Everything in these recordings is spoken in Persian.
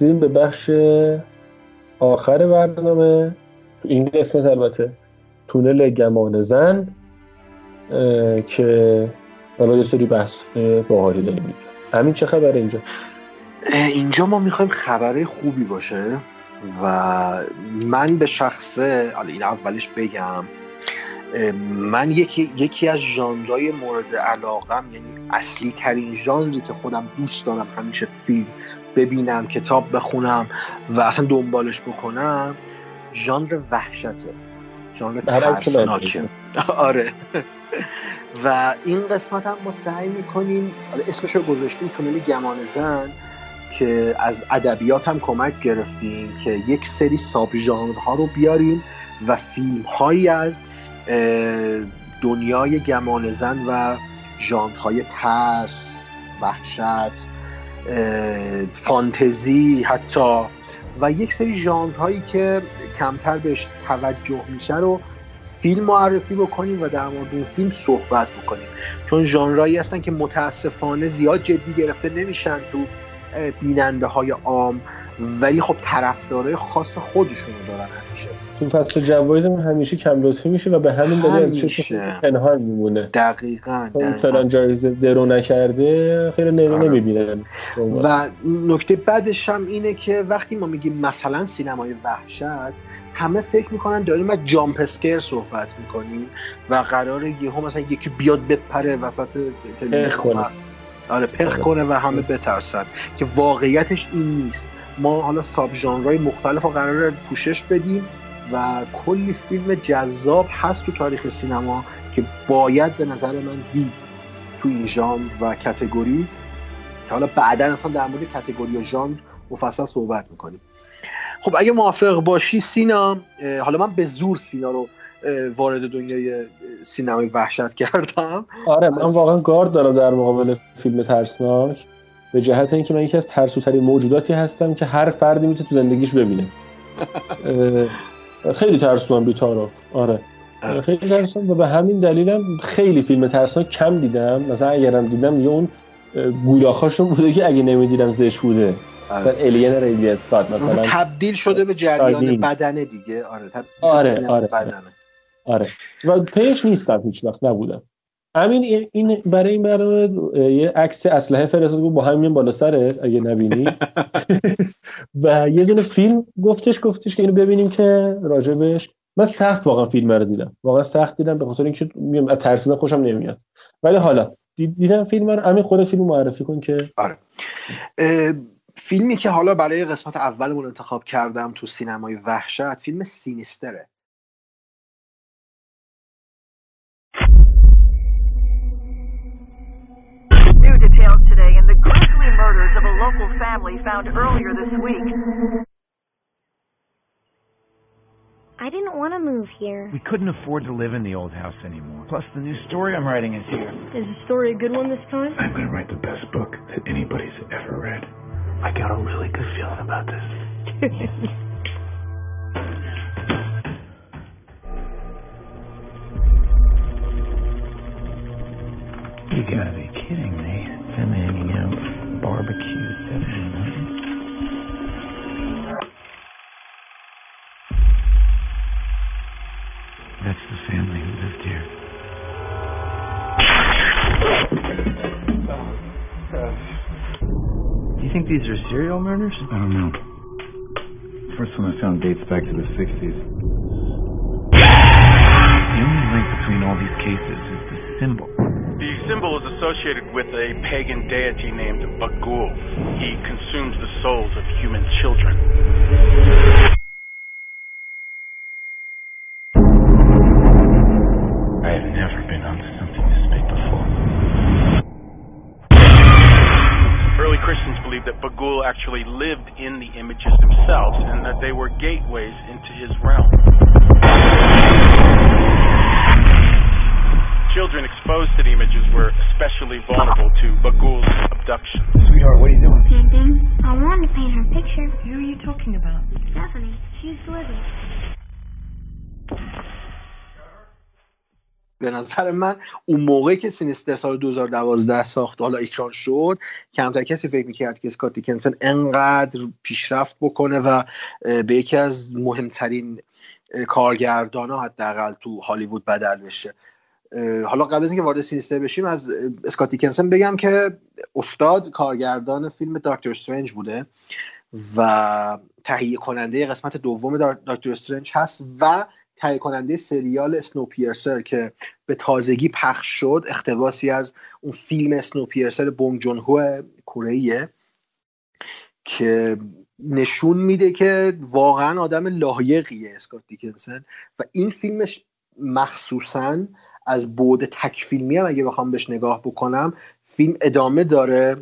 رسیدیم به بخش آخر برنامه. تو این قسمت البته تونل گمان زن که حالا یه سری بحث باحالی داریم اینجا. همین چه خبر اینجا؟ اینجا ما می‌خوایم خبره خوبی باشه و من به شخصه حالا این اولش بگم من یکی, یکی از ژانرهای مورد علاقم یعنی اصلی ترین ژانری که خودم دوست دارم همیشه فیلم ببینم کتاب بخونم و اصلا دنبالش بکنم ژانر وحشته. ژانر ترسناکه. آره. و این قسمت هم ما سعی می‌کنیم اسمش رو گذاشتیم تونل گمان زن که از ادبیات هم کمک گرفتیم که یک سری ساب ها رو بیاریم و فیلم هایی از دنیای گمان زن و ژانرهای ترس وحشت فانتزی حتی. و یک سری ژانرهایی که کمتر بهش توجه میشه رو فیلم معرفی بکنیم و در مورد اون فیلم صحبت بکنیم. چون ژانرهایی هستن که متاسفانه زیاد جدی گرفته نمیشن تو بیننده های عام. ولی خب طرفدارای خاص خودشونو دارن همیشه. تو فصل جوایز همیشه کم لطفی میشه و به همین دلیل از پنهان میمونه. دقیقاً فلان جایزه درو نکرده خیلی نمی آره. نمی‌بینن. و نکته بعدش هم اینه که وقتی ما میگیم مثلا سینمای وحشت همه فکر می‌کنن داریم از جامپ اسکر صحبت می‌کنیم و قرار یهو مثلا یکی بیاد بپره وسط تلویزیون. آره پخ آره. کنه و همه بترسن. که واقعیتش این نیست. ما حالا ساب ژانرهای مختلف رو قرار پوشش بدیم و کلی فیلم جذاب هست تو تاریخ سینما که باید به نظر من دید تو این ژانر و کتگوری. که حالا بعدا اصلا در مورد کتگوری و ژانر مفصل صحبت می‌کنیم. خب اگه موافق باشی سینا حالا من به زور سینا رو وارد دنیای سینمای وحشت کردم. آره من واقعا گارد دارم در مقابل فیلم ترسناک. به جهت اینکه من یکی از ترسوترین موجوداتی هستم که هر فردی می‌تونه تو زندگیش ببینه. خیلی ترسوام بیتارو آره. خیلی ترسوام و به همین دلیلم خیلی فیلم ترسناک کم دیدم. مثلا اگرم دیدم دیگه اون گولاخاشون بوده که اگه نمی‌دیدم زش بوده. آره. مثلا الین ریلی اسکات مثلا. تبدیل شده به جریان بدنه دیگه. آره آره آره, بدنه. آره. و پیش نیستم هیچ وقت نبودم. همین این برای این برنامه یه عکس اسلحه فرستاد با همین بالا سرت اگه نبینی. و یه دونه فیلم گفتش گفتش که اینو ببینیم که راجبش. من سخت واقعا فیلم رو دیدم. واقعا سخت دیدم به خاطر اینکه میگم از ترسیدن خوشم نمیاد. ولی حالا دیدم فیلم رو همین خود فیلم معرفی کن که آره. فیلمی که حالا برای قسمت اولمون انتخاب کردم تو سینمای وحشت فیلم سینیستره murders of a local family found earlier this week. I didn't want to move here. We couldn't afford to live in the old house anymore. Plus, the new story I'm writing is here. Is the story a good one this time? I'm going to write the best book that anybody's ever read. I got a really good feeling about this. you gotta be kidding me. These are serial murders? I don't know. The First one I found dates back to the 60s. The only link between all these cases is the symbol The symbol is associated with a pagan deity named Bagul. He consumes the souls of human children. Actually lived in the images themselves and that they were gateways into his realm. Children exposed to the images were especially vulnerable to Bagul's abduction. Sweetheart, what are you doing? Painting. I wanted to paint her picture. Who are you talking about? Stephanie. She's living. به نظر من اون موقعی که سینیستر سال 2012 ساخت حالا اکران شد کمتر کسی فکر می‌کرد که اسکات دیکنسن انقدر پیشرفت بکنه و به یکی از مهمترین کارگردان ها حداقل تو هالیوود بدل بشه. حالا قبل از اینکه وارد سینیستر بشیم از اسکات دیکنسن بگم که استاد کارگردان فیلم دکتر استرنج بوده و تهیه کننده قسمت دوم دکتر استرنج هست و تهیه کننده سریال اسنو پیرسر که به تازگی پخش شد اختباسی از اون فیلم اسنو پیرسر بونگ جون هو کره که نشون میده که واقعا آدم لایقیه اسکات دیکنسن و این فیلمش مخصوصا از بود تک فیلمی هم اگه بخوام بهش نگاه بکنم فیلم ادامه داره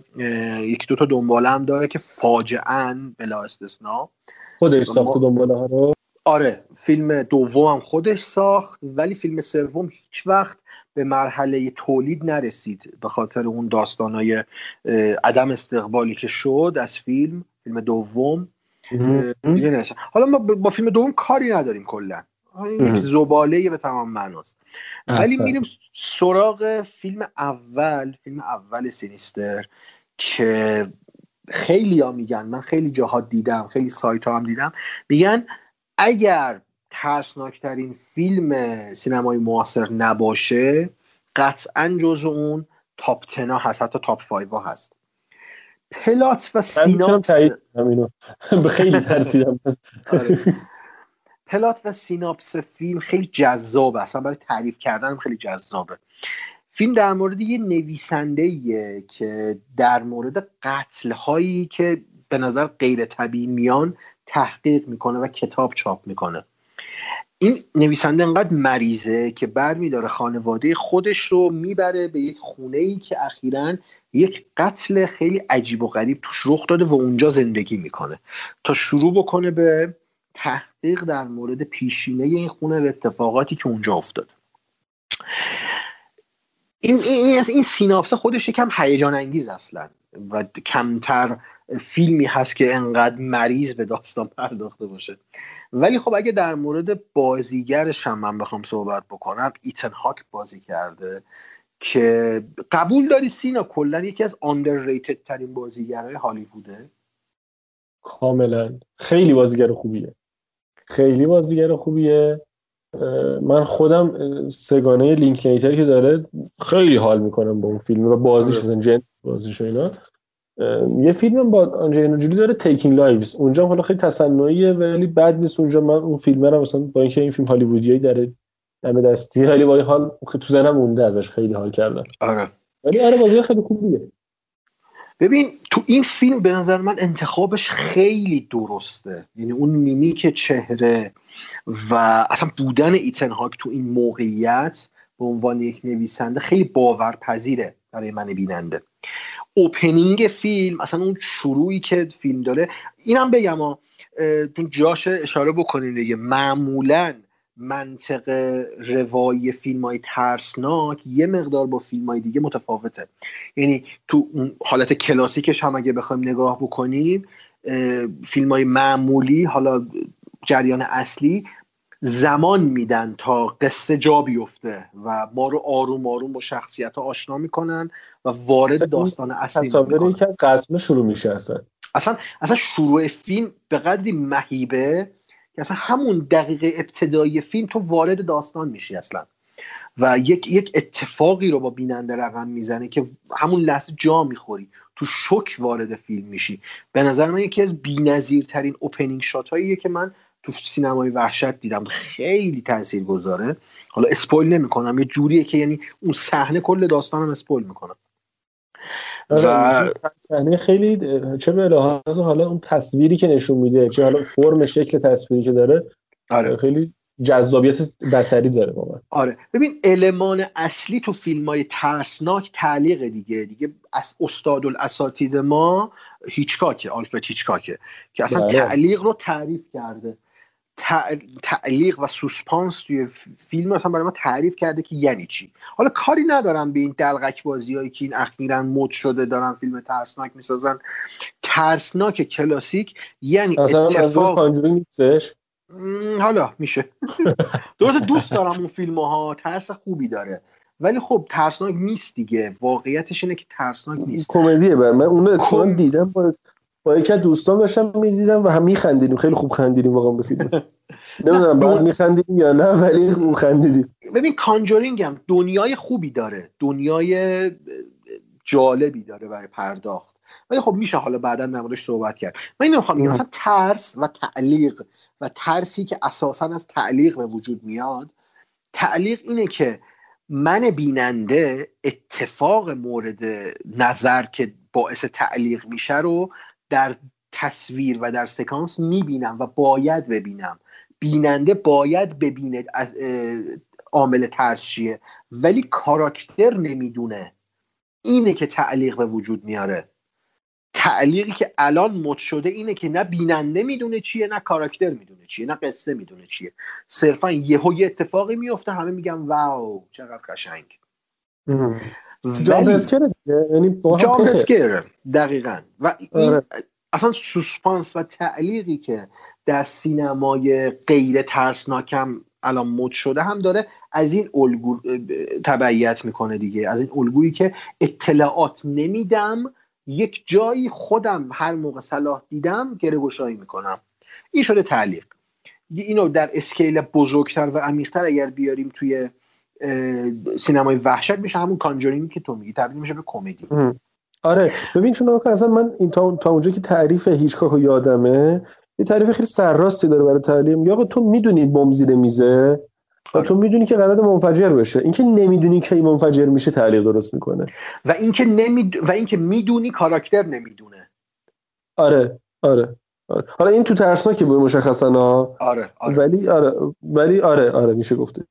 یک دو تا دنباله هم داره که فاجعا بلا استثنا خودش ساخت دنباله ها رو. آره فیلم دوم هم خودش ساخت ولی فیلم سوم هیچ وقت به مرحله تولید نرسید به خاطر اون داستانای عدم استقبالی که شد از فیلم فیلم دوم. حالا ما با فیلم دوم کاری نداریم کلا. این یک زباله به تمام معناست. ولی میریم سراغ فیلم اول فیلم اول سینیستر که خیلی ها میگن. من خیلی جاها دیدم خیلی سایت ها هم دیدم. میگن اگر ترسناکترین فیلم سینمای معاصر نباشه قطعا جز اون top ten ا هست حتی top five ا هست. plot و synopsis خیلی ترسیدم. آره. plot و synopsis فیلم خیلی جذابه. اصلا برای تعریف کردن خیلی جذابه. فیلم در مورد یه نویسنده که در مورد قتل هایی که به نظر غیر طبیعی میان تحقیق می‌کنه و کتاب چاپ می‌کنه. این نویسنده انقدر مریضه که برمیداره خانواده خودش رو می‌بره به یک خونه ای که اخیرا یک قتل خیلی عجیب و غریب توش رخ داده و اونجا زندگی می‌کنه. تا شروع بکنه به تحقیق در مورد پیشینه این خونه و اتفاقاتی که اونجا افتاد این, این, این سیناپس خودش یکم هیجان انگیز اصلا. و کمتر فیلمی هست که انقدر مریض به داستان پرداخته باشه. ولی خب اگه در مورد بازیگرش هم من بخوام صحبت بکنم ایتن هاک بازی کرده که قبول داری سینا کلا یکی از underrated ترین بازیگرهای هالیووده؟ کاملا. خیلی بازیگر خوبیه. خیلی بازیگر خوبیه. من خودم سگانه لینک نیتر که داره خیلی حال می‌کنم با اون فیلم و بازیش مثلا جن بازیش اینا. یه فیلم با آنجلینا جولی داره Taking Lives اونجا حالا خیلی تصنعیه ولی بد نیست اونجا من اون فیلم رو مثلا با اینکه این فیلم هالیوودیایی داره دم دستی ولی با این حال تو ذهنم مونده ازش خیلی حال کردم. آره. ولی آره بازی خیلی خوبیه. ببین تو این فیلم به نظر من انتخابش خیلی درسته. یعنی اون میمیک چهره و اصلا بودن ایتن هاک تو این موقعیت به عنوان یک نویسنده خیلی باورپذیره برای من بیننده. اوپنینگ فیلم اصلا اون شروعی که فیلم داره اینم بگم جاش اشاره بکنیم دیگه. معمولا منطق روایی فیلم های ترسناک یه مقدار با فیلم های دیگه متفاوته. یعنی تو اون حالت کلاسیکش هم اگه بخوایم نگاه بکنیم فیلم های معمولی حالا جریان اصلی زمان میدن تا قصه جا بیفته و ما رو آروم آروم با شخصیت ها آشنا می‌کنن و وارد داستان اصلی می‌کنن. یکی از قسمه شروع میشه اصلا. اصلا اصلا شروع فیلم به قدری مهیبه اصلا همون دقیقه ابتدایی فیلم تو وارد داستان میشی اصلا. و یک یک اتفاقی رو با بیننده رقم می‌زنه که همون لحظه جا می‌خوری. تو شک وارد فیلم میشی. به نظر من یکی از بی‌نظیرترین اوپنینگ شات هاییه که من تو سینمای وحشت دیدم. خیلی تاثیر گذاره حالا اسپویل نمی‌کنم. یه جوریه که یعنی اون صحنه کل داستانم اسپویل می‌کنم و صحنه خیلی چه به لحاظ حالا اون تصویری که نشون میده چه حالا فرم شکل تصویری که داره آره. خیلی جذابیت بسری داره با آره ببین المان اصلی تو فیلم های ترسناک تعلیق دیگه دیگه از استاد الاساتید ما هیچکاکه آلفرد هیچکاکه که اصلا بله. تعلیق رو تعریف کرده تعلیق و سوسپانس توی فیلم اصلا برای ما تعریف کرده که یعنی چی. حالا کاری ندارم به این دلغک بازی هایی که این اخیرا مد شده دارن فیلم ترسناک می‌سازن. ترسناک کلاسیک یعنی اتفاق نیستش؟ حالا میشه. درسته دوست دارم اون فیلم ها ترس خوبی داره. ولی خب ترسناک نیست دیگه. واقعیتش اینه که ترسناک نیست. کمدیه بر من. اون کم- دیدم با با یکی از دوستان داشتم می‌دیدم و هم میخندیدیم. خیلی خوب خندیدیم واقعا به فیلم. نمی‌دونم بعد میخندیدیم یا نه ولی خوب خندیدیم. ببین کانجورینگ هم دنیای خوبی داره. دنیای جالبی داره برای پرداخت. ولی خب میشه حالا بعدا در موردش صحبت کرد. من اینو می‌خوام. مثلا ترس و تعلیق و ترسی که اساسا از تعلیق به وجود میاد تعلیق اینه که من بیننده اتفاق مورد نظر که باعث تعلیق میشه رو در تصویر و در سکانس می‌بینم و باید ببینم. بیننده باید ببینه از عامل ترس چیه. ولی کاراکتر نمی‌دونه. اینه که تعلیق به وجود میاره. تعلیقی که الان مد شده اینه که نه بیننده می‌دونه چیه نه کاراکتر می‌دونه چیه نه قصه می‌دونه چیه. صرفا یهو یه اتفاقی میفته همه میگن واو چقدر قشنگ. اسکره دیگه. یعنی. اسکر دقیقا. و این آره. اصلا سوسپانس و تعلیقی که در سینمای غیر ترسناکم الان مد شده هم داره از این الگو تبعیت می‌کنه دیگه. از این الگویی که اطلاعات نمیدم یک جایی خودم هر موقع صلاح دیدم گره گشایی می‌کنم. این شده تعلیق. اینو در اسکیل بزرگتر و عمیقتر اگر بیاریم توی سینمای وحشت میشه همون کانجورینگ که تو میگی تبدیل میشه به کمدی. آره ببین چون اصلا من این تا, تا اونجا که تعریف هیچکاک یادمه یه تعریف خیلی سرراستی داره برای تعلیم یا تو می‌دونی بمب زیر میزه و. تو می‌دونی که قرار منفجر بشه اینکه نمی‌دونی کی منفجر میشه تعلیق درست می‌کنه و اینکه نمی و اینکه می‌دونی کاراکتر نمی‌دونه آره آره آره. حالا این تو ترسناکه بود مشخصا. آره آره ولی آره ولی آره آره میشه گفته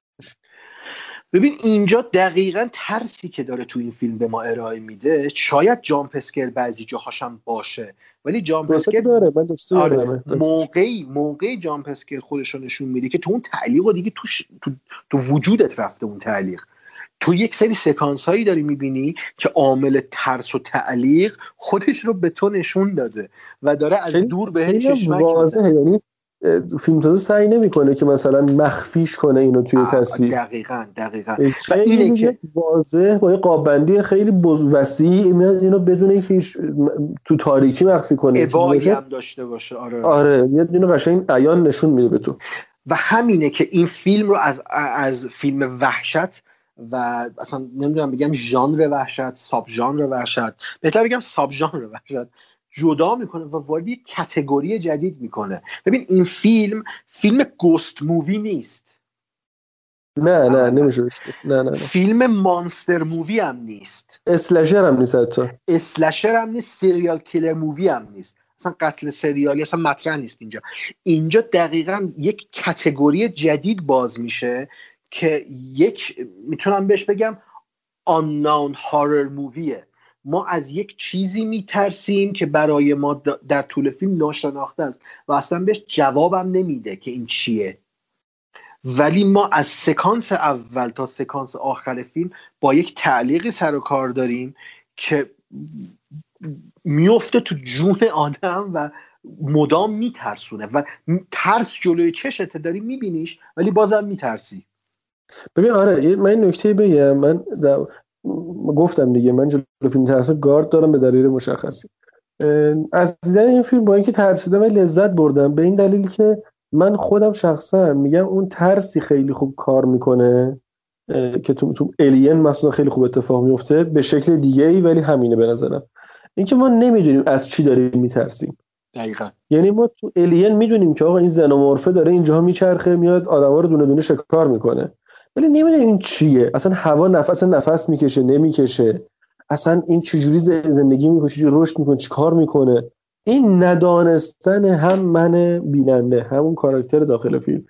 ببین اینجا دقیقا ترسی که داره تو این فیلم به ما ارائه میده شاید جامپ اسکر بعضی جاهاش هم باشه ولی جامپ اسکر داره من آره. موقعی موقعی جامپ اسکر خودش رو نشون میده که تو اون تعلیق رو دیگه تو, ش- تو, تو وجودت رفته اون تعلیق تو یک سری سکانس هایی داری می‌بینی که عامل ترس و تعلیق خودش رو به تو نشون داده و داره از دور به چشمک. واضحه یعنی فیلم سازه سعی نمی‌کنه که مثلا مخفیش کنه اینو توی تصویر. دقیقا دقیقا. خیلی اینه که- واضح با یه قابندی خیلی بز... وسیع میاد اینو بدون اینکه هیچ تو تاریکی مخفی کنه ابایی. هم داشته باشه آره. آره یه اینو قشنگ عیان نشون میده به تو. و همینه که این فیلم رو از از فیلم وحشت و اصلا نمی‌دونم بگم ژانر وحشت ساب ژانر وحشت. بهتر بگم sub ژانر وحشت. جدا می‌کنه و وارد یک category جدید می‌کنه. ببین این فیلم فیلم ghost movie نیست. نه نه. نمیشه. نه نه نه. فیلم monster movie هم نیست. slasher هم نیست حتی. slasher هم نیست serial killer movie هم نیست. اصلا قتل سریالی اصلا مطرح نیست اینجا. اینجا دقیقا یک category جدید باز میشه که یک می‌تونم بهش بگم unknown horror موویه ما از یک چیزی میترسیم که برای ما در طول فیلم ناشناخته است. و اصلا بهش جوابم نمیده که این چیه. ولی ما از سکانس اول تا سکانس آخر فیلم با یک تعلیقی سر و کار داریم که میفته تو جون آدم و مدام میترسونه. و ترس جلوی چشته داری میبینیش ولی بازم میترسی. ببین آره من نکته بگم. من گفتم دیگه من جلو فیلم ترس گارد دارم به دلیل مشخصی. از دیدن این فیلم با اینکه ترسیدم لذت بردم. به این دلیل که من خودم شخصا میگم اون ترسی خیلی خوب کار می‌کنه که تو تو الین مثلا خیلی خوب اتفاق میفته به شکل دیگه ای ولی همینه به نظرم. اینکه ما نمی‌دونیم از چی داریم میترسیم. دقیقا. یعنی ما تو الین می‌دونیم که آقا این زنومورفه داره اینجا میچرخه میاد آدما رو دونه دونه شکار می‌کنه. ولی نمی‌دونیم این چیه. اصلا هوا نفس نفس می‌کشه نمی‌کشه. اصلا این چجوری زندگی می‌کنه چجوری رشد می‌کنه چیکار می‌کنه؟ این ندانستن هم من بیننده همون کاراکتر داخل فیلم.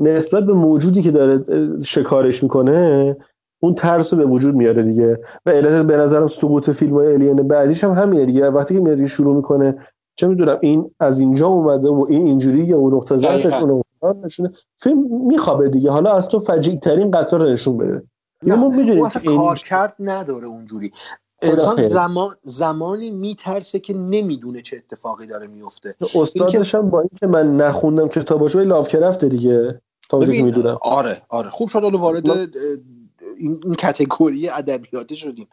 نسبت به موجودی که داره شکارش می‌کنه اون ترس رو به وجود میاره دیگه. و علت به نظرم سقوط فیلم های الین بعدیش هم همینه دیگه. وقتی که میاد شروع می‌کنه چه می‌دونم این از اینجا اومده و این اینجوری یا اون نقطه ضعفش. اون نشونه. فیلم میخوابه دیگه. حالا از تو فجیع ترین قطار نشون بده. نه ما می‌دونیم اصلا که این کار کرد نداره اونجوری. انسان. زمان زمانی میترسه که نمی‌دونه چه اتفاقی داره میفته استادش هم با اینکه من نخوندم کتاباشو ولی لاوکرافت دیگه. تا که ببین، می‌دونم. آره آره. خوب شد حالا وارد این, این کتگوری ادبیاتی شدیم.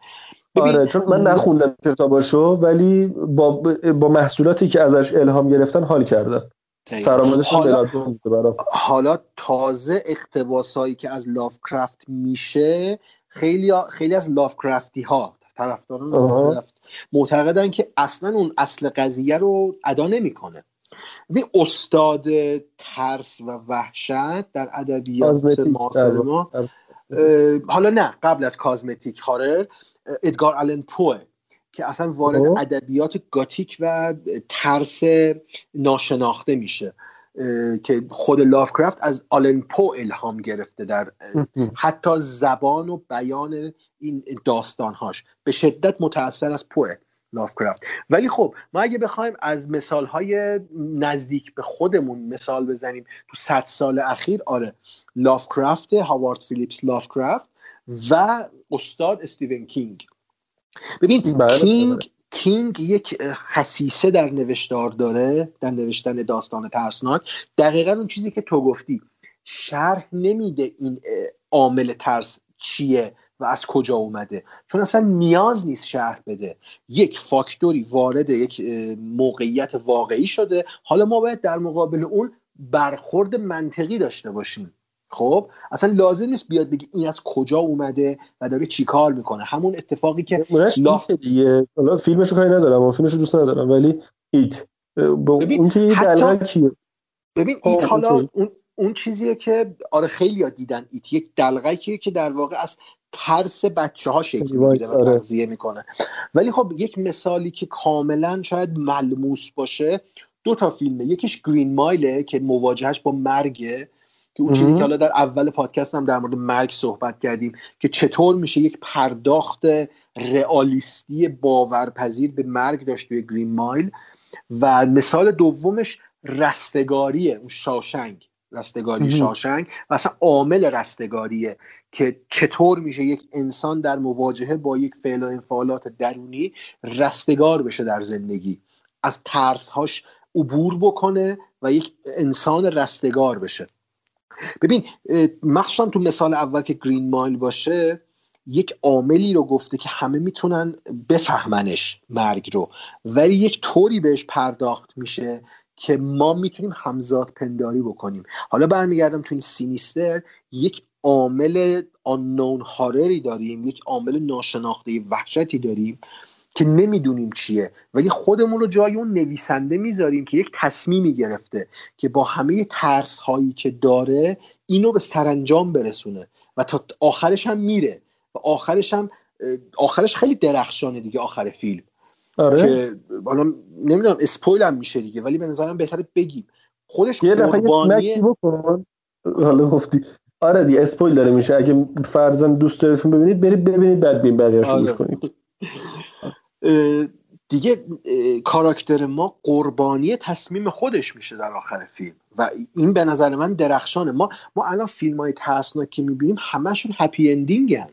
آره چون من نخوندم کتاباشو ولی با با محصولاتی که ازش الهام گرفتن حال کردم. سرآمدش حالا, حالا تازه اقتباسایی که از لافکرافت میشه خیلی خیلی از لافکرافتی ها طرفداران. لافکرافت معتقدن که اصلا اون اصل قضیه رو ادا نمی‌کنه. ببین استاد ترس و وحشت در ادبیات معاصر ما حالا نه قبل از کازمتیک هارر ادگار آلن پوه که اصلا وارد خب. ادبیات گاتیک و ترس ناشناخته میشه که خود لافکرافت از آلن پو الهام گرفته در حتی زبان و بیان این داستانهاش. به شدت متاثر از پوه لافکرافت. ولی خب ما اگه بخوایم از مثالهای نزدیک به خودمون مثال بزنیم تو صد سال اخیر آره لافکرافت هاوارد فیلیپس لافکرافت و استاد استیون کینگ. ببین بله، کینگ بله. کینگ یک خصیصه در نوشتار داره در نوشتن داستان ترسناک. دقیقا اون چیزی که تو گفتی. شرح نمیده این عامل ترس چیه و از کجا اومده. چون اصلا نیاز نیست شرح بده. یک فاکتوری وارد یک موقعیت واقعی شده. حالا ما باید در مقابل اون برخورد منطقی داشته باشیم. خب اصلا لازم نیست بیاد بگی این از کجا اومده و داره چیکار می‌کنه. همون اتفاقی که لاف- دیگه. حالا فیلمشو کاری ندارم و فیلمشو دوست ندارم ولی ایت. ببین، اون که حتی- ببین ایت حالا. اون اون چیزیه که آره خیلی دیدن ایت. یک دلغکیه که در واقع از ترس بچه ها شکل می‌گیره و آره. تغذیه می‌کنه. ولی خب یک مثالی که کاملا شاید ملموس باشه دو تا فیلمه. یکیش گرین مایله که مواجهش با مرگه که اون چیزی. که حالا در اول پادکست هم در مورد مرگ صحبت کردیم که چطور میشه یک پرداخت رئالیستی باورپذیر به مرگ داشت توی گرین مایل و مثال دومش رستگاریه اون شاشنگ رستگاری. شاشنگ و اصلا عامل رستگاریه که چطور میشه یک انسان در مواجهه با یک فعل و انفعالات درونی رستگار بشه در زندگی از ترسهاش عبور بکنه و یک انسان رستگار بشه ببین مخصوصا تو مثال اول که گرین مایل باشه یک عاملی رو گفته که همه می‌تونن بفهمنش مرگ رو. ولی یک طوری بهش پرداخت میشه که ما می‌تونیم همزاد پنداری بکنیم. حالا برمیگردم تو این سینیستر یک عامل آنون هارری داریم یک عامل ناشناخته وحشتی داریم که نمی‌دونیم چیه. ولی خودمون رو جای اون نویسنده می‌ذاریم که یک تصمیمی گرفته که با همه ترس هایی که داره اینو به سرانجام برسونه و تا آخرش هم میره و آخرش هم آخرش خیلی درخشانه دیگه آخر فیلم. آره. که حالا نمی‌دونم اسپویل هم میشه دیگه ولی به نظرم بهتره بگیم. خودش یه دفعه یه قربانی سمکسی بکن. حالا گفتی. آره دیگه اسپویل داره میشه. اگه فرزن دوست دارید ببینید برید ببینید بعد بین بقیه‌اشو آره. کنید. دیگه کاراکتر ما قربانی تصمیم خودش میشه در آخر فیلم. و این به نظر من درخشانه. ما ما الان فیلم های ترسناک می‌بینیم همشون happy ending ن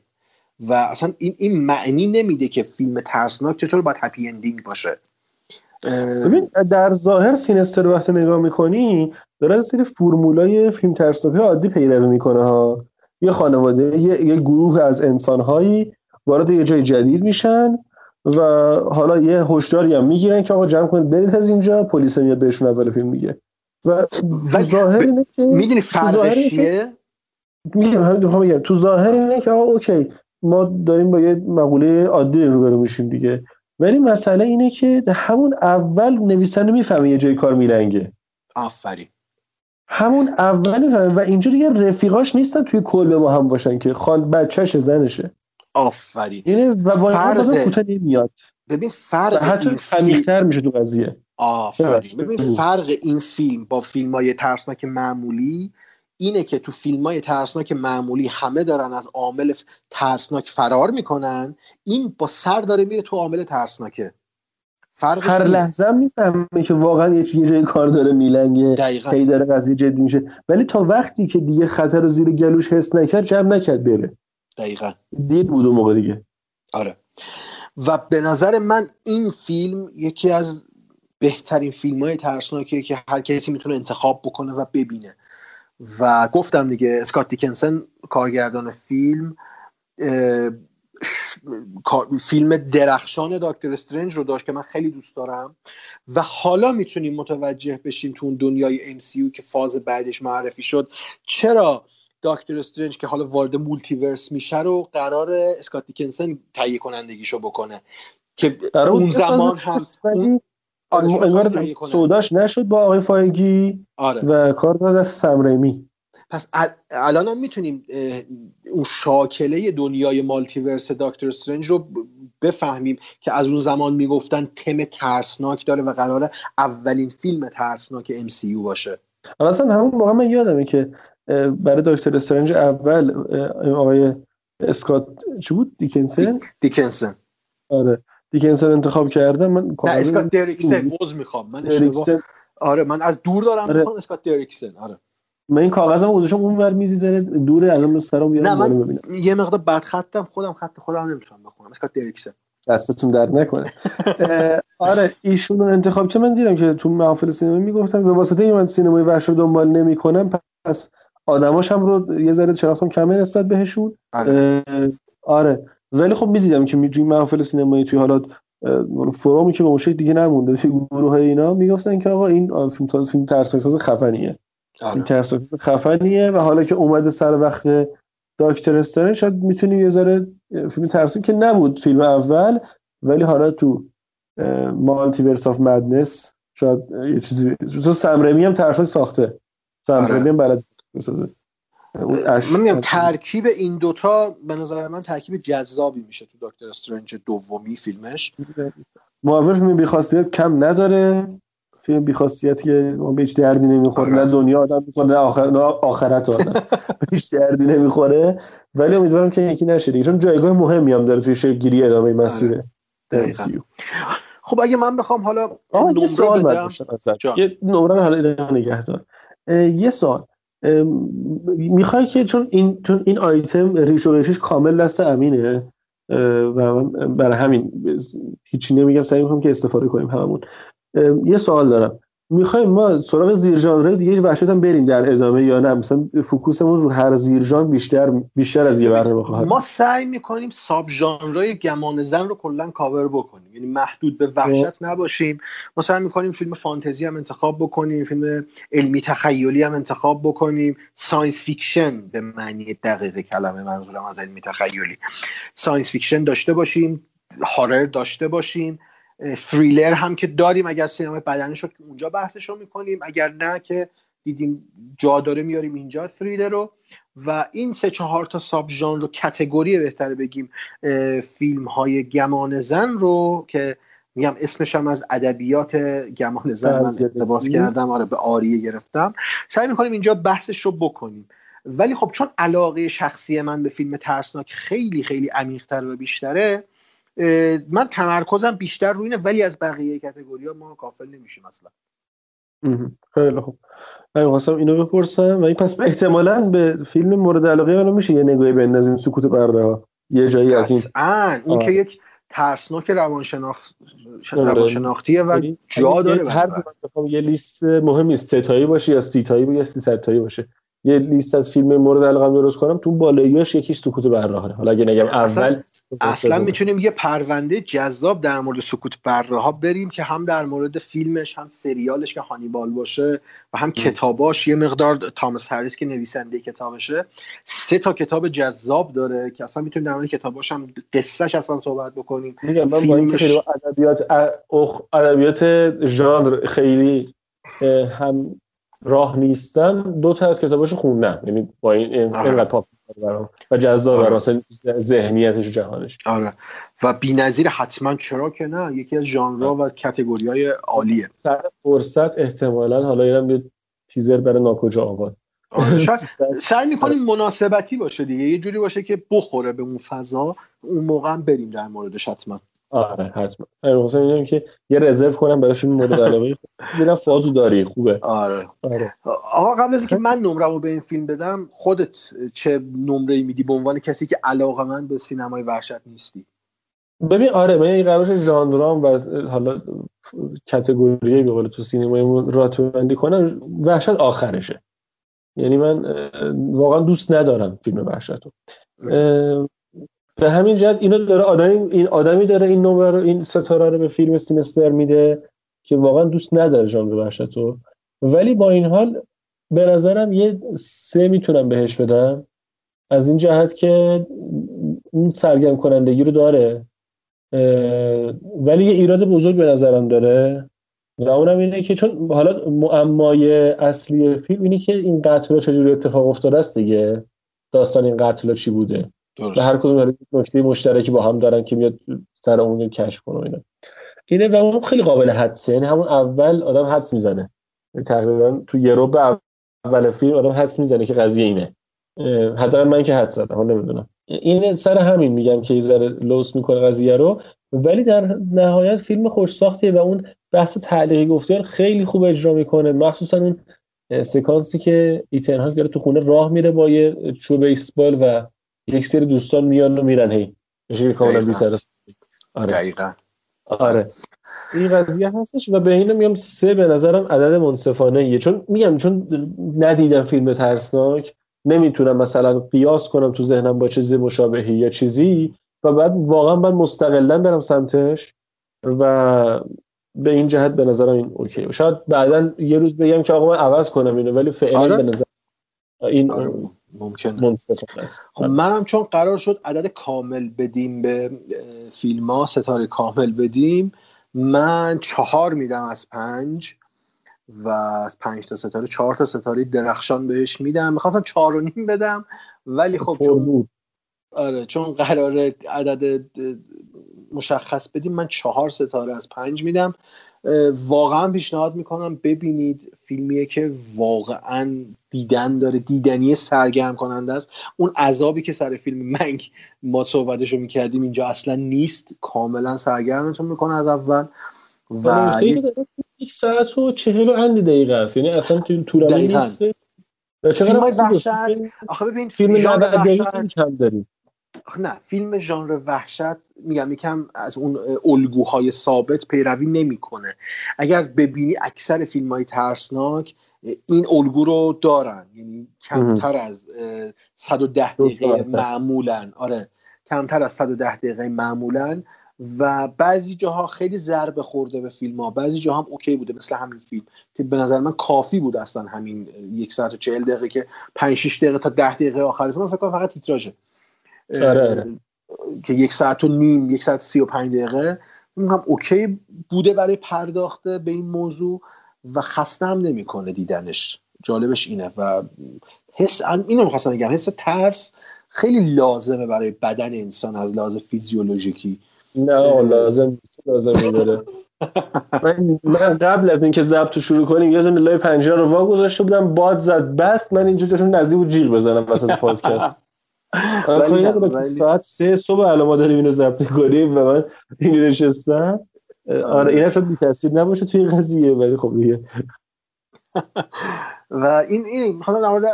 و اصلا این این معنی نمیده که فیلم ترسناک چطور باید happy ending باشه. ببین در ظاهر Sinister رو وقتی نگاه می‌کنی داره از سری فرمولای فیلم ترسناک عادی پیروی می‌کنه ها. یه خانواده یه, یه گروه از انسانهایی وارد یه جای جدید میشن. و حالا یه هشداری هم می‌گیرن که آقا جمع کنید برید از اینجا پلیس میاد بهشون اول فیلم میگه. و ظاهر اینه که می‌دونی فرقش چیه؟ میگم همین بگم. تو ظاهر اینه که آقا اوکی ما داریم با یه مقوله عادی روبرو میشیم دیگه. ولی مسئله اینه که همون اول نویسنده می‌فهمه یه جای کار میلنگه. آفرین. همون اول می‌فهمه و اینجا دیگه رفیقاش نیستن توی کلبه با هم باشن که خان بچهشه زنشه. آفرین. یعنی و با فرق- کوتاه نمیاد. ببین فرق حتی این فیلم میشه تو قضیه. آفرین. ببین فرق این فیلم با فیلم های ترسناک معمولی اینه که تو فیلم های ترسناک معمولی همه دارن از عامل ترسناک فرار می‌کنن. این با سر داره میره تو عامل ترسناکه. فرقش هر. لحظه هم می‌فهمه که واقعا یه یه جای کار داره میلنگه. هی داره قضیه جدی میشه. ولی تا وقتی که دیگه خطر رو زیر گلوش حس نکرد جمع نکرد بره. دقیقا. دید بود اون موقع دیگه. آره. و به نظر من این فیلم یکی از بهترین فیلم های ترسناکیه که هر کسی می‌تونه انتخاب بکنه و ببینه. و گفتم دیگه اسکات دیکنسن کارگردان فیلم فیلم درخشان Doctor Strange رو داشت که من خیلی دوست دارم. و حالا می‌تونیم متوجه بشیم تو اون دنیای MCU که فاز بعدش معرفی شد چرا Doctor Strange که حالا وارد multiverse میشه رو قرار اسکات دریکسن تهیه کنندگیشو بکنه. که اون زمان هم اون آره سوداش نشد با آقای فایگی آره. و کار داد از سم ریمی. پس الان هم می‌تونیم اون شاکله دنیای مالتیورس داکتر استرنج رو بفهمیم که از اون زمان می‌گفتن تم ترسناک داره و قراره اولین فیلم ترسناک MCU باشه. اصلا همون موقع من یادمه که برای دکتر استرنج اول آقای اسکات چی بود؟ دیکنسن؟ دیکنسن. آره. دیکنسن انتخاب کردم من نه اسکات دریکسن عذر می‌خوام. من اشتباه آره من از دور دارم آره. می‌خوام اسکات دریکسن آره. من این کاغذم گذاشتم اون ور میزی زره دوره از اون سرم نه من یه مقدار بد خطم خودم خط خودم نمی‌تونم بخونم. اسکات دریکسن. دستتون درد نکنه. آره ایشون رو انتخاب که من دیدم که تو محافل سینما می‌گفتم به واسطه این من سینمای وحش رو دنبال نمی‌کنم پس آدماش هم رو یه ذره شناختم کمه نسبت بهشون آره, آره. ولی خب می‌دیدم که توی محافل سینمایی توی حالات فرومی که به مشکل دیگه نمونده توی گروه های اینا می‌گفتن که آقا این فیلم ساز فیلم خفنیه آره. ترسناک خفنیه و حالا که اومده سر وقت داکتر استرن شاید می‌تونیم یه ذره فیلم ترسناک که نبود فیلم اول ولی حالا تو مالتیورس آف مدنس شاید یه چیزی تو سمرمی هم ترسناک ساخته سمرمی آره. هم بلد من میگم ترکیب این دوتا به نظر من ترکیب جذابی میشه تو دکتر استرنج دومی فیلمش. معاور فیلم بیخاصیت کم نداره. فیلم بیخاصیتی که به هیچ دردی نمی‌خوره. نه دنیا آدم می‌خوره نه, آخر... نه آخرت آدم. هیچ دردی نمی‌خوره. ولی امیدوارم که یکی نشه دیگه. چون جایگاه مهمی هم داره توی شکل گیری ادامه مسیر خب اگه من بخوام حالا نمره بدم. یه نمره حالا نگه دار یه سال می‌خوای که چون این چون این آیتم ریش و کامل دست امینه و برای همین هیچی نمیگم سعی می‌کنم که استفاده کنیم هممون. یه سوال دارم. می‌خوایم ما سراغ زیر دیگه وحشت هم بریم در ادامه یا نه؟ مثلا focus مون رو هر زیر ژانر بیشتر بیشتر از یه برنامه خواهد ما سعی می‌کنیم sub ژانرهای گمان زن رو کلا کاور بکنیم. یعنی محدود به وحشت نباشیم. ما سعی می‌کنیم فیلم فانتزی هم انتخاب بکنیم فیلم علمی تخیلی هم انتخاب بکنیم. science fiction به معنی دقیق کلمه منظورم از علمی تخیلی. science fiction داشته باشیم horror داشته باشیم. فریلر هم که داریم. اگر سینما بدنی شد که اونجا بحثش رو می‌کنیم. اگر نه که دیدیم جا داره میاریم اینجا فریلر رو. و این سه چهار تا sub ژانر رو category بهتره بگیم فیلم های گمان زن رو که میگم اسمش هم از ادبیات گمان زن من اقتباس کردم. آره به عاریه گرفتم. سعی می‌کنیم اینجا بحثش رو بکنیم. ولی خب چون علاقه شخصی من به فیلم ترسناک خیلی خیلی عمیقتر و بیشتره من تمرکزم بیشتر روی اینه ولی از بقیه کتگوری ها ما کافل نمیشیم اصلا. خیلی خوب. من خواستم اینو بپرسم. و این پس احتمالا به فیلم مورد علاقه من میشه یه نگاهی بندازیم سکوت برده ها یه جایی از این. این که یک ترسناک روانشناخت آره. روانشناختیه و یعنی جا داره هر یه لیست مهم ستایی باشه یا سیتایی یا سی ستایی باشه. یه لیست از فیلم مورد علاقه درست کنم تو بالاییاش یکیش سکوت برراهه حالا اگه نگم اول اصلا می‌تونیم یه پرونده جذاب در مورد سکوت بره ها بریم که هم در مورد فیلمش هم سریالش که هانیبال باشه و هم کتاباش. یه مقدار تامس هریس که نویسنده کتابشه سه تا کتاب جذاب داره که اصلا می‌تونیم در مورد کتاباش هم قصهش اصلا صحبت بکنیم. میگم من با ادبیات ادبیات ژانر خیلی هم راه نیستم دو تا از کتاباشو خوندم. یعنی با این اینقدر پاپ و جذاب آره. ذهنیتش و جهانش. آره. و بی‌نظیر حتما چرا که نه؟ یکی از ژانرها و کتگوری های عالیه. سر فرصت احتمالا حالا اینم یه تیزر برای ناکجا آباد. آره، سعی می‌کنیم مناسبتی باشه دیگه. یه جوری باشه که بخوره به اون فضا. اون موقع هم بریم در موردش حتما. آره حتما. حسین میگم که یه رزرو کنم برای فیلم مورد علاقه. دیدم فازو داری خوبه. آره. آره. آقا قبل از اینکه من نمرمو به این فیلم بدم خودت چه نمره میدی به عنوان کسی که علاقه من به سینمای وحشت نیستی؟ ببین آره من این قرارش ژانرام و حالا کاتگوری به قول تو سینمای راتو بندی کنم وحشت آخرشه. یعنی من واقعا دوست ندارم فیلم وحشت رو به همین جهت اینو داره آدمی این آدمی داره این نمره رو این ستاره رو به فیلم سینستر میده که واقعا دوست نداره ژانر رو ولی با این حال به نظرم یه سه می‌تونم بهش بدم. از این جهت که اون سرگرم کنندگی رو داره. ولی یه ایراد بزرگ به نظرم داره. و اونم اینه که چون حالا معمای اصلی فیلم اینه که این قتل چجوری اتفاق افتاده است دیگه. داستان این قتل چی بوده. درست. و هر کدوم نکته مشترکی با هم دارن که میاد سر اون کشف کنه اینا. اینه و اون خیلی قابل حدسه. یعنی همون اول آدم حدس می‌زنه. تقریبا تو یه به اول فیلم آدم حدس می‌زنه که قضیه اینه. حداقل من که حدس زدم حالا نمی‌دونم. این سر همین میگم که یه ذره لوس می‌کنه قضیه رو. ولی در نهایت فیلم خوش ساختیه و اون بحث تعلیقی گفتیان خیلی خوب اجرا می‌کنه. مخصوصا اون سکانسی که ایتن داره تو خونه راه میره با یه چوب بیسبال و یک سری دوستان میان و میرن هی. میشه کاملا بی سر آره. دقیقا. آره. این قضیه هستش و به این میگم سه به نظرم عدد منصفانه ایه چون میگم چون ندیدم فیلم ترسناک نمی‌تونم مثلا قیاس کنم تو ذهنم با چیزی مشابهی یا چیزی و بعد واقعا من مستقلا برم سمتش و به این جهت به نظرم این اوکی شاید بعدا یه روز بگم که آقا من عوض کنم اینو ولی فعلا آره. به نظر این آره. ممکن خب منم چون قرار شد عدد کامل بدیم به فیلم ها ستاره کامل بدیم من چهار میدم از پنج و از پنج تا ستاره چهار تا ستاره درخشان بهش میدم. می‌خواستم چهار و نیم بدم ولی خب چون آره چون قرار عدد مشخص بدیم من چهار ستاره از پنج میدم. واقعا پیشنهاد می‌کنم ببینید فیلمیه که واقعا دیدن داره دیدنی سرگرم کننده است. اون عذابی که سر فیلم منگ ما صحبتشو می‌کردیم اینجا اصلا نیست. کاملا سرگرمتون می‌کنه از اول. و یک ساعت و چهل و اندی دقیقه است. یعنی اصلا تو طولانی نیست. فیلم های وحشت. آخه ببین فیلم وحشت. کم داریم. نه فیلم ژانر وحشت میگم یکم از اون الگوهای ثابت پیروی نمی‌کنه. اگر ببینی اکثر فیلم های ترسناک این الگو رو دارن. یعنی کمتر از 110 دقیقه معمولا. آره. کمتر از 110 دقیقه معمولا. و بعضی جاها خیلی ضربه خورده به فیلم ها بعضی جاها هم اوکی بوده مثل همین فیلم. که به نظر من کافی بود اصلا همین یک ساعت و چهل دقیقه که 5 6 دقیقه تا 10 دقیقه آخر فیلم فکر کنم فقط تیتراژه. آره. که یک ساعت و نیم یک ساعت سی و پنج دقیقه. هم اوکی بوده برای پرداخته به این موضوع و خسته هم نمی‌کنه دیدنش. جالبش اینه و حس اینو می‌خواستم بگم حس ترس خیلی لازمه برای بدن انسان از لحاظ فیزیولوژیکی. نه لازم لازم داره. من, من قبل از اینکه ضبط شروع کنیم یه دونه لای پنجره رو وا گذاشته بودم باد زد بست من اینجا جاشون نزدیک بود جیغ بزنم وسط پادکست. ولی ساعت سه صبح الان ما داریم اینو ضبط می‌کنیم و من این نشستم. آره این شاید بی تاثیر نباشه توی قضیه ولی خب دیگه. و این این می‌خوام در مورد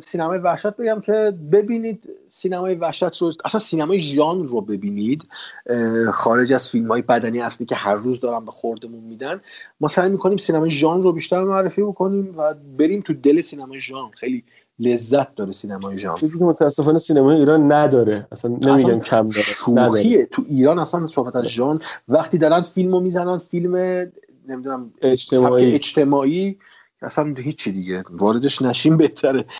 سینمای وحشت بگم که ببینید سینمای وحشت رو اصلا سینمای ژان رو ببینید. خارج از فیلم های بدنی اصلی که هر روز دارن به خوردمون میدن. ما سعی می‌کنیم سینمای ژان رو بیشتر معرفی بکنیم و بریم تو دل سینمای ژان. خیلی لذت داره سینمای ژان چیزی که متاسفانه سینمای ایران نداره. اصلا نمیگم کم داره شوخیه. تو ایران اصلا صحبت از ژان وقتی دارن فیلمو می‌زنن فیلم نمی‌دونم اجتماعی. اجتماعی اصلا هیچی دیگه. واردش نشیم بهتره.